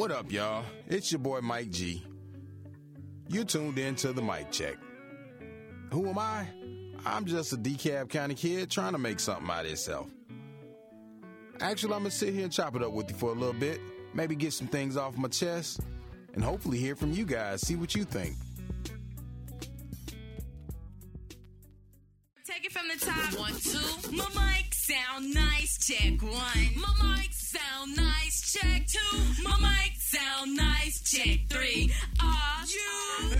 What up, y'all? It's your boy Mike G. You tuned in to the mic check. Who am I? I'm just a DeKalb County kid trying to make something out of himself. Actually, I'm gonna sit here and chop it up with you for a little bit, maybe get some things off my chest, and hopefully hear from you guys, see what you think. Take it from the top. One, two. My mic sound nice. Check one. My mic nice. Check three. Are you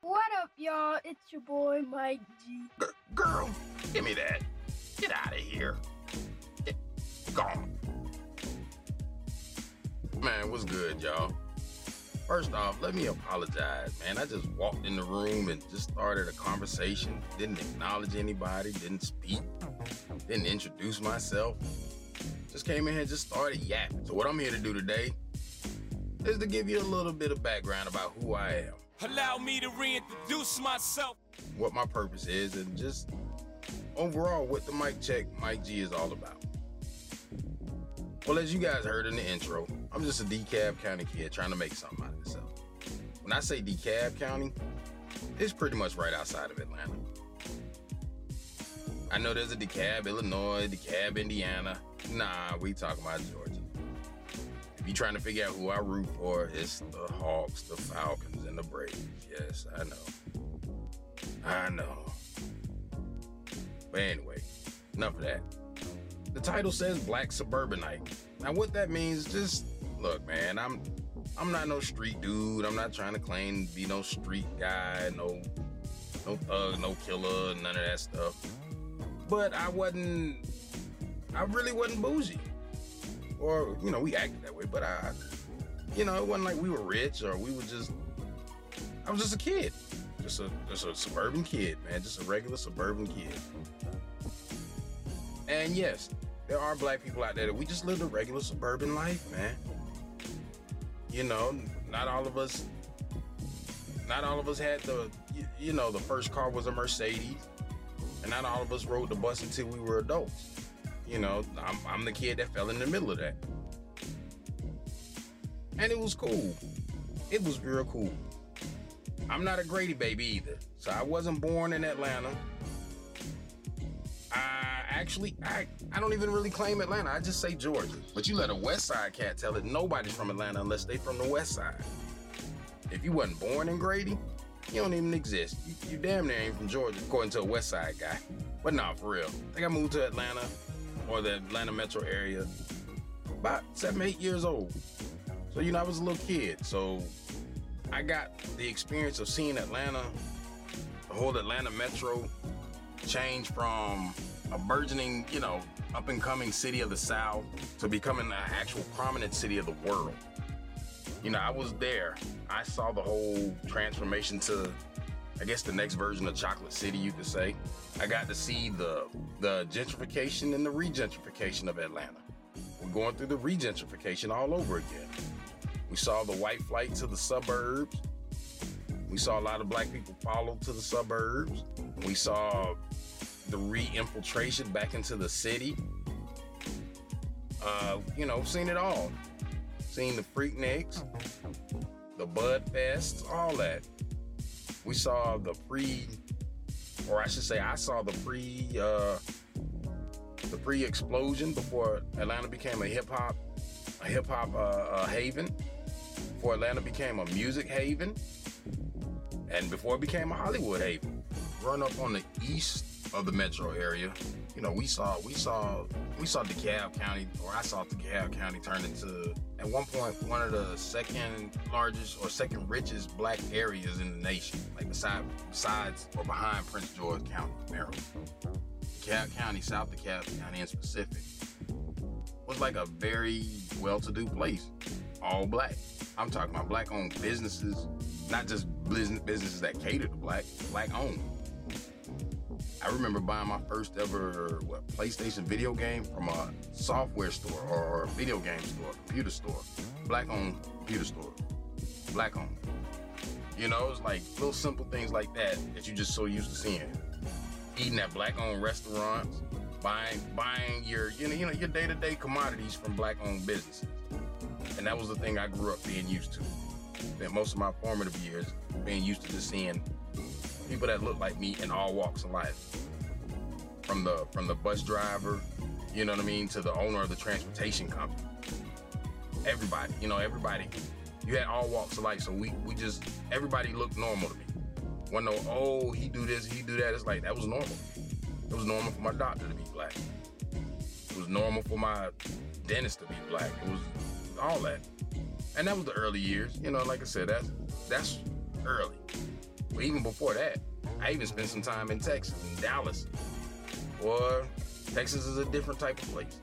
What up, y'all? It's your boy Mike G. G- girl, give me that. Get out of here. Get gone. Man, what's good, y'all? First off, let me apologize, man. I just walked in the room and just started a conversation. Didn't acknowledge anybody, didn't speak, didn't introduce myself. Just came in here and just started yapping. So, what I'm here to do today is to give you a little bit of background about who I am, Allow me to reintroduce myself. what my purpose is, and just overall what the mic check Mike G is all about. Well, as you guys heard in the intro, I'm just a DeKalb County kid trying to make something out of myself. When I say DeKalb County, it's pretty much right outside of Atlanta. I know there's a DeKalb, Illinois, DeKalb, Indiana. Nah, we talking about Georgia. If you're trying to figure out who I root for, it's the Hawks, the Falcons, and the Braves. Yes, I know. I know. But anyway, enough of that. The title says Black Suburbanite. Now, what that means, just look, man. I'm, I'm not no street dude. I'm not trying to claim to be no street guy, no, no thug, no killer, none of that stuff. But I wasn't. I really wasn't bougie, or you know, we acted that way. But I, you know, it wasn't like we were rich or we were just. I was just a kid, just a just a suburban kid, man, just a regular suburban kid. And yes, there are black people out there that we just lived a regular suburban life, man. You know, not all of us not all of us had the you, you know, the first car was a Mercedes. And not all of us rode the bus until we were adults. You know, I'm, I'm the kid that fell in the middle of that. And it was cool. It was real cool. I'm not a Grady baby either. So I wasn't born in Atlanta. I actually, I, I don't even really claim Atlanta. I just say Georgia. But you let a West Side cat tell it nobody's from Atlanta unless they from the West Side. If you wasn't born in Grady, you don't even exist. You, you damn near ain't from Georgia, according to a West Side guy. But nah, for real. I think I moved to Atlanta or the Atlanta metro area about seven, eight years old. So, you know, I was a little kid. So I got the experience of seeing Atlanta, the whole Atlanta metro change from a burgeoning, you know, up and coming city of the South to becoming an actual prominent city of the world. You know, I was there. I saw the whole transformation to, I guess, the next version of Chocolate City, you could say. I got to see the the gentrification and the regentrification of Atlanta. We're going through the regentrification all over again. We saw the white flight to the suburbs. We saw a lot of black people follow to the suburbs. We saw the re-infiltration back into the city. Uh, you know, seen it all. Seen the Freakniks, the Bud Fest, all that. We saw the pre, or I should say, I saw the pre, uh, the pre-explosion before Atlanta became a hip hop, a hip hop uh, uh, haven. Before Atlanta became a music haven, and before it became a Hollywood haven. Growing up on the east of the metro area, you know, we saw we saw we saw DeKalb County, or I saw DeKalb County turn into at one point one of the second largest or second richest black areas in the nation, like beside besides or behind Prince George County, Maryland. DeKalb County, South DeKalb County in specific, was like a very well-to-do place, all black. I'm talking about black-owned businesses, not just business businesses that cater to black, black-owned. I remember buying my first ever what, PlayStation video game from a software store or video game store, computer store, black owned computer store, black owned. You know, it's like little simple things like that that you just so used to seeing. Eating at black owned restaurants, buying buying your you know you know your day to day commodities from black owned businesses, and that was the thing I grew up being used to. Spent most of my formative years being used to just seeing people that look like me in all walks of life, from the from the bus driver, you know what I mean, to the owner of the transportation company. Everybody, you know, everybody. You had all walks of life, so we we just everybody looked normal to me. When no, oh, he do this, he do that. It's like that was normal. It was normal for my doctor to be black. It was normal for my dentist to be black. It was all that. And that was the early years. You know, like I said, that's that's early. Even before that, I even spent some time in Texas, in Dallas. Boy, Texas is a different type of place.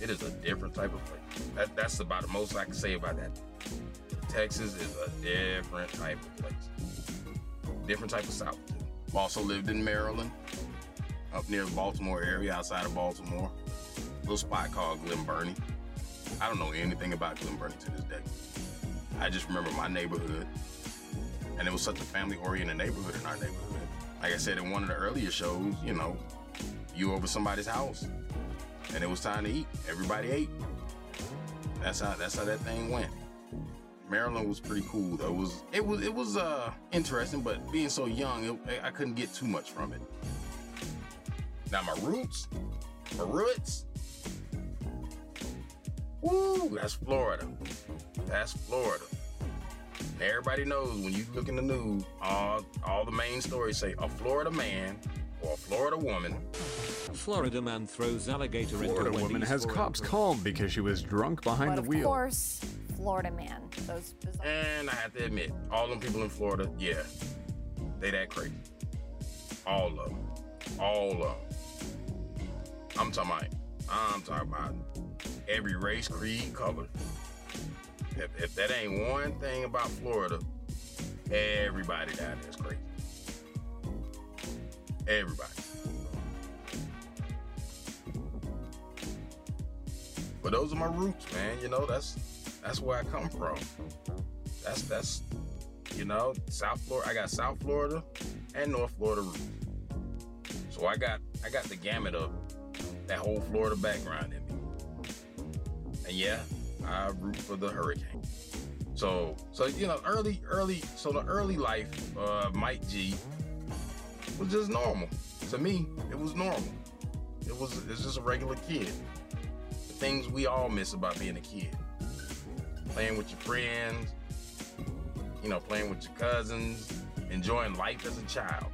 It is a different type of place. That, that's about the most I can say about that. Texas is a different type of place. Different type of South. Also lived in Maryland, up near the Baltimore area, outside of Baltimore. little spot called Glen Burnie. I don't know anything about Glen Burnie to this day. I just remember my neighborhood, and it was such a family-oriented neighborhood in our neighborhood. Like I said in one of the earlier shows, you know, you over somebody's house, and it was time to eat. Everybody ate. That's how that's how that thing went. Maryland was pretty cool though. It was it was it was uh interesting, but being so young, it, I couldn't get too much from it. Now my roots, my roots. Woo, that's Florida. That's Florida. And everybody knows when you look in the news, all all the main stories say a Florida man or a Florida woman. Florida man throws alligator Florida into woman Wendy's has for cops impress- called because she was drunk behind but the of wheel. Of course, Florida man. Those bizarre. And I have to admit, all them people in Florida, yeah, they that crazy. All of them. All of them. I'm talking about, I'm talking about every race, creed, color. If, if that ain't one thing about Florida, everybody down there is crazy. Everybody. But those are my roots, man. You know, that's that's where I come from. That's that's you know, South Florida. I got South Florida and North Florida roots. So I got I got the gamut of that whole Florida background in me. And yeah, I root for the hurricane. So so you know, early early so the early life uh Mike G was just normal. To me, it was normal. It was it's just a regular kid. The things we all miss about being a kid playing with your friends, you know, playing with your cousins, enjoying life as a child.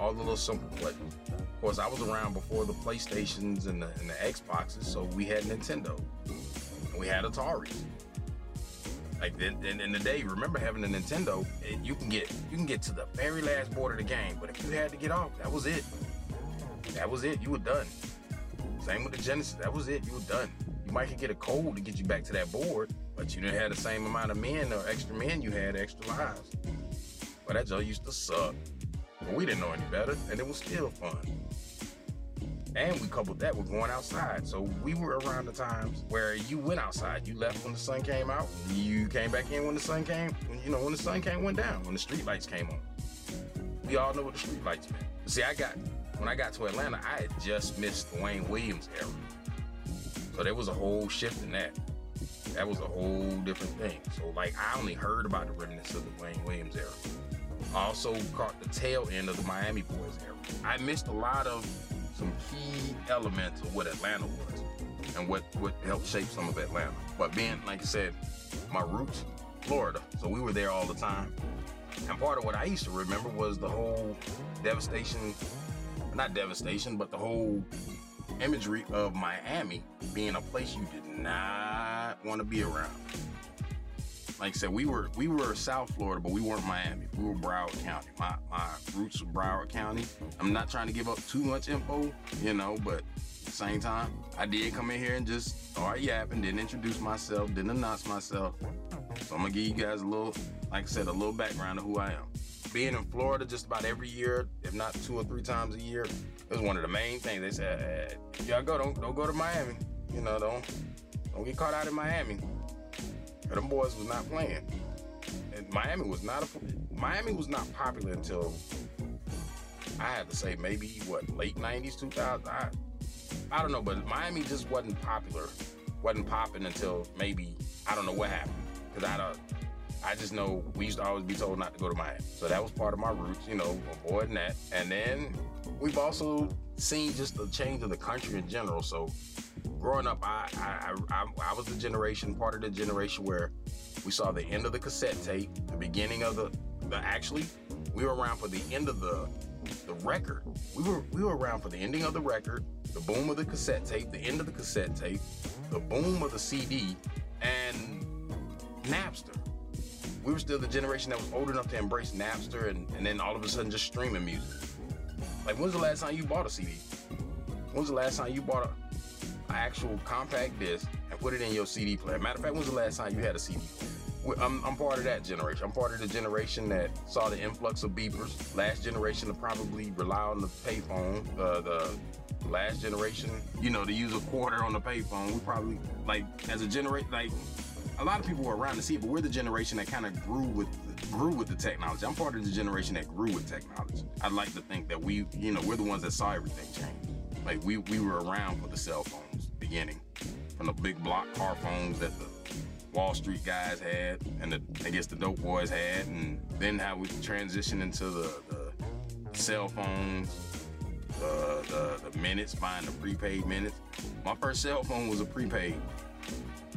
All the little simple pleasures. Of course, I was around before the PlayStations and the, and the Xboxes, so we had Nintendo. We had Atari. Like in, in, in the day, remember having a Nintendo, it, you can get you can get to the very last board of the game, but if you had to get off, that was it. That was it. You were done. Same with the Genesis. That was it. You were done. You might get a code to get you back to that board, but you didn't have the same amount of men or extra men you had extra lives. But that joke used to suck. But we didn't know any better, and it was still fun. And we coupled that with going outside. So we were around the times where you went outside. You left when the sun came out. You came back in when the sun came, when, you know, when the sun came went down, when the street lights came on. We all know what the street lights meant. See, I got when I got to Atlanta, I had just missed Wayne Williams era. So there was a whole shift in that. That was a whole different thing. So like I only heard about the remnants of the Wayne Williams era. Also caught the tail end of the Miami Boys era. I missed a lot of some key elements of what Atlanta was and what, what helped shape some of Atlanta. But being, like I said, my roots, Florida. So we were there all the time. And part of what I used to remember was the whole devastation, not devastation, but the whole imagery of Miami being a place you did not want to be around. Like I said, we were we were South Florida, but we weren't Miami. We were Broward County. My my roots were Broward County. I'm not trying to give up too much info, you know, but same time, I did come in here and just start yapping, didn't introduce myself, didn't announce myself. So I'm gonna give you guys a little, like I said, a little background of who I am. Being in Florida just about every year, if not two or three times a year, was one of the main things. They said, if y'all go, don't don't go to Miami. You know, don't don't get caught out in Miami. Them boys was not playing. And Miami was not a Miami was not popular until I had to say maybe what late '90s, 2000. I, I don't know, but Miami just wasn't popular, wasn't popping until maybe I don't know what happened. Cause I don't, I just know we used to always be told not to go to Miami, so that was part of my roots, you know, avoiding that. And then we've also seen just the change of the country in general. So growing up, I I, I I was the generation, part of the generation where we saw the end of the cassette tape, the beginning of the, the actually, we were around for the end of the the record. We were we were around for the ending of the record, the boom of the cassette tape, the end of the cassette tape, the boom of the CD, and Napster. We were still the generation that was old enough to embrace Napster and, and then all of a sudden just streaming music. Like when's the last time you bought a CD? When's the last time you bought a, actual compact disc and put it in your CD player? Matter of fact, when's the last time you had a CD? I'm, I'm part of that generation. I'm part of the generation that saw the influx of beepers. Last generation to probably rely on the payphone. Uh, the last generation, you know, to use a quarter on the payphone. We probably like as a generation, like a lot of people were around to see it, but we're the generation that kind of grew with grew with the technology. I'm part of the generation that grew with technology. I'd like to think that we, you know, we're the ones that saw everything change. Like we we were around for the cell phones beginning, from the big block car phones that the Wall Street guys had, and the, I guess the dope boys had, and then how we transitioned into the, the cell phones, the, the, the minutes, buying the prepaid minutes. My first cell phone was a prepaid.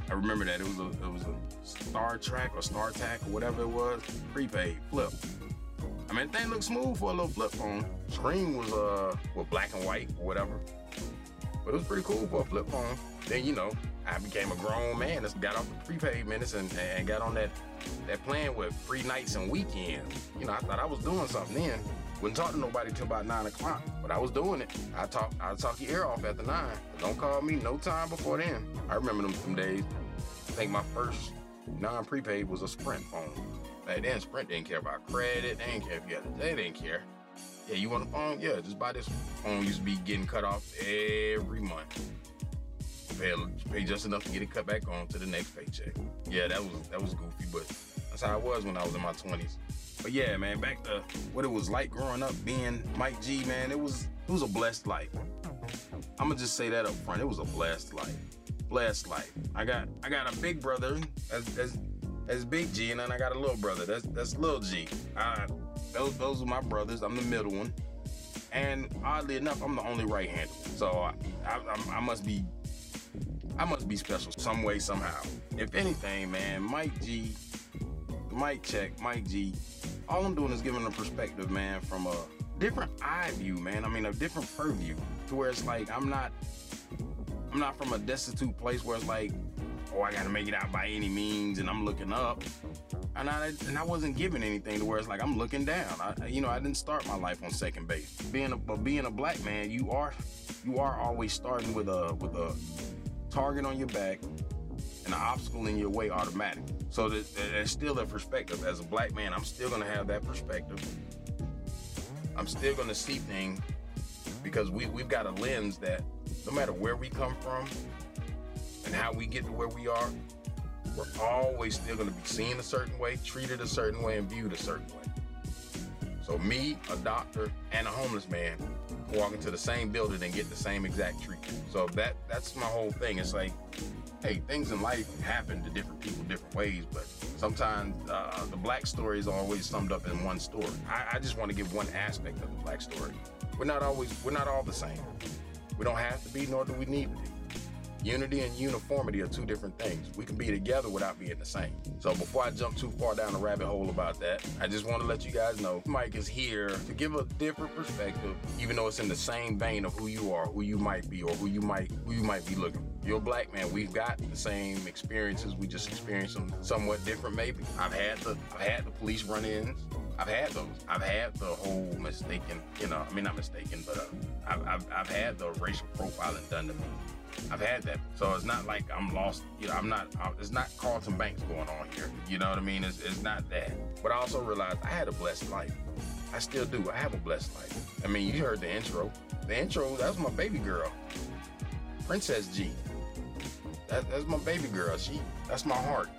I remember that it was a it was a Star Trek or Star Tac or whatever it was, prepaid flip. I mean, the thing looked smooth for a little flip phone. Screen was uh, with black and white or whatever, but it was pretty cool for a flip phone. Then you know, I became a grown man. Just got off the prepaid minutes and, and got on that that plan with free nights and weekends. You know, I thought I was doing something then. Wouldn't talk to nobody till about nine o'clock, but I was doing it. I talk, I talk your ear off after nine. But don't call me no time before then. I remember them some days. I think my first non-prepaid was a Sprint phone. Back then, Sprint didn't care about credit. They didn't care if you had they didn't care. Yeah, you want a phone? Yeah, just buy this phone. Used to be getting cut off every month pay, pay just enough to get it cut back on to the next paycheck. Yeah, that was that was goofy, but that's how I was when I was in my 20s. But yeah, man, back to what it was like growing up being Mike G, man, it was it was a blessed life. I'm gonna just say that up front. It was a blessed life. Blessed life. I got I got a big brother as as, as Big G, and then I got a little brother. That's that's Little G. I, those those are my brothers. I'm the middle one. And oddly enough, I'm the only right-handed. So I, I, I must be I must be special some way, somehow. If anything, man, Mike G, Mike Check, Mike G, all I'm doing is giving a perspective, man, from a different eye view, man. I mean, a different purview to where it's like I'm not, I'm not from a destitute place where it's like, oh, I gotta make it out by any means, and I'm looking up. And I and I wasn't given anything to where it's like I'm looking down. I, you know, I didn't start my life on second base. Being a but being a black man, you are you are always starting with a with a target on your back, and an obstacle in your way automatically. So there's still a perspective. As a black man, I'm still gonna have that perspective. I'm still gonna see things because we, we've got a lens that no matter where we come from and how we get to where we are, we're always still gonna be seen a certain way, treated a certain way, and viewed a certain way. So me, a doctor, and a homeless man walk into the same building and get the same exact treatment. So that that's my whole thing. It's like, hey, things in life happen to different people different ways, but sometimes uh, the black story is always summed up in one story. I, I just want to give one aspect of the black story. We're not always we're not all the same. We don't have to be, nor do we need to be. Unity and uniformity are two different things. We can be together without being the same. So before I jump too far down the rabbit hole about that, I just want to let you guys know Mike is here to give a different perspective, even though it's in the same vein of who you are, who you might be, or who you might who you might be looking. You're a black man. We've got the same experiences. We just experience them somewhat different, maybe. I've had the I've had the police run-ins. I've had those. I've had the whole mistaken, you know, I mean not mistaken, but uh, I've, I've, I've had the racial profiling done to me. I've had that. So it's not like I'm lost. You know, I'm not. Uh, it's not Carlton Banks going on here. You know what I mean? It's, it's not that. But I also realized I had a blessed life. I still do. I have a blessed life. I mean, you heard the intro. The intro. That's my baby girl, Princess G. That, that's my baby girl. She. That's my heart.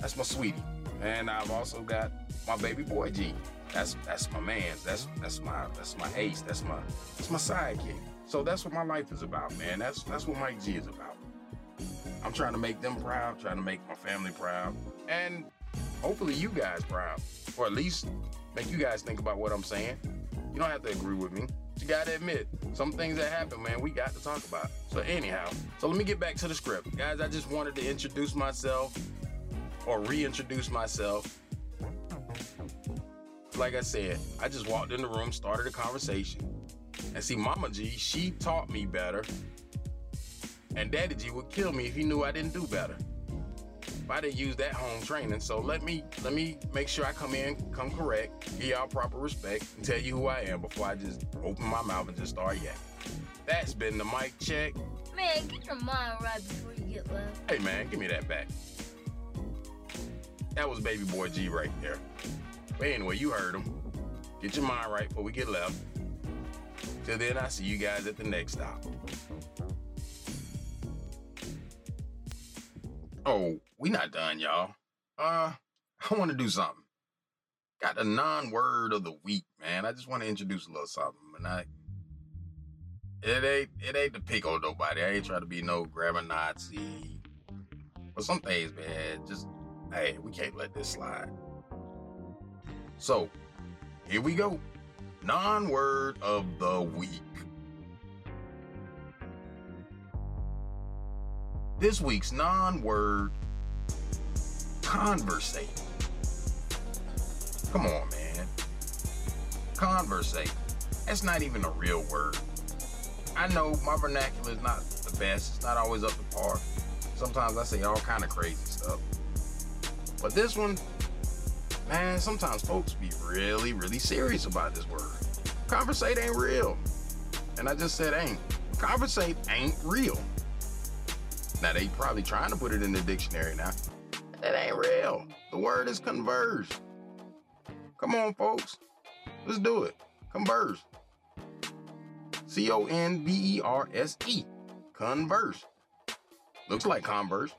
That's my sweetie. And I've also got my baby boy G. That's that's my man. That's that's my that's my ace. That's my that's my sidekick. So that's what my life is about, man. That's that's what Mike G is about. I'm trying to make them proud, trying to make my family proud, and hopefully you guys proud, or at least make you guys think about what I'm saying. You don't have to agree with me. You gotta admit, some things that happen, man, we got to talk about. So anyhow, so let me get back to the script. Guys, I just wanted to introduce myself or reintroduce myself. Like I said, I just walked in the room, started a conversation. And see, Mama G, she taught me better. And Daddy G would kill me if he knew I didn't do better. If I didn't use that home training. So let me let me make sure I come in, come correct, give y'all proper respect, and tell you who I am before I just open my mouth and just start yakking. That's been the mic check. Man, get your mind right before you get left. Hey man, give me that back. That was baby boy G right there. But anyway, you heard him. Get your mind right before we get left. Till then, I'll see you guys at the next stop. Oh, we not done, y'all. Uh, I want to do something. Got the non-word of the week, man. I just want to introduce a little something, and I. It ain't it ain't to pick on nobody. I ain't trying to be no grammar Nazi. But some things, man, just hey, we can't let this slide. So, here we go. Non-word of the week. This week's non-word conversate. Come on, man. Conversate. That's not even a real word. I know my vernacular is not the best. It's not always up to par. Sometimes I say all kind of crazy stuff. But this one, man, sometimes folks be really, really serious about this word. Conversate ain't real. And I just said ain't. Conversate ain't real. Now they probably trying to put it in the dictionary now. That ain't real. The word is converse. Come on, folks. Let's do it. Converse. C O N V E R S E. Converse. Looks like Converse,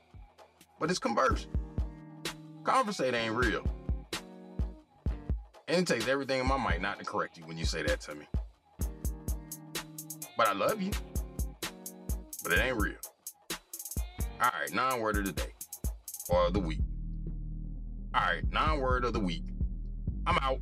but it's converse. Conversate ain't real. And it takes everything in my mind not to correct you when you say that to me. But I love you. But it ain't real. All right, non word of the day or the week. All right, non word of the week. I'm out.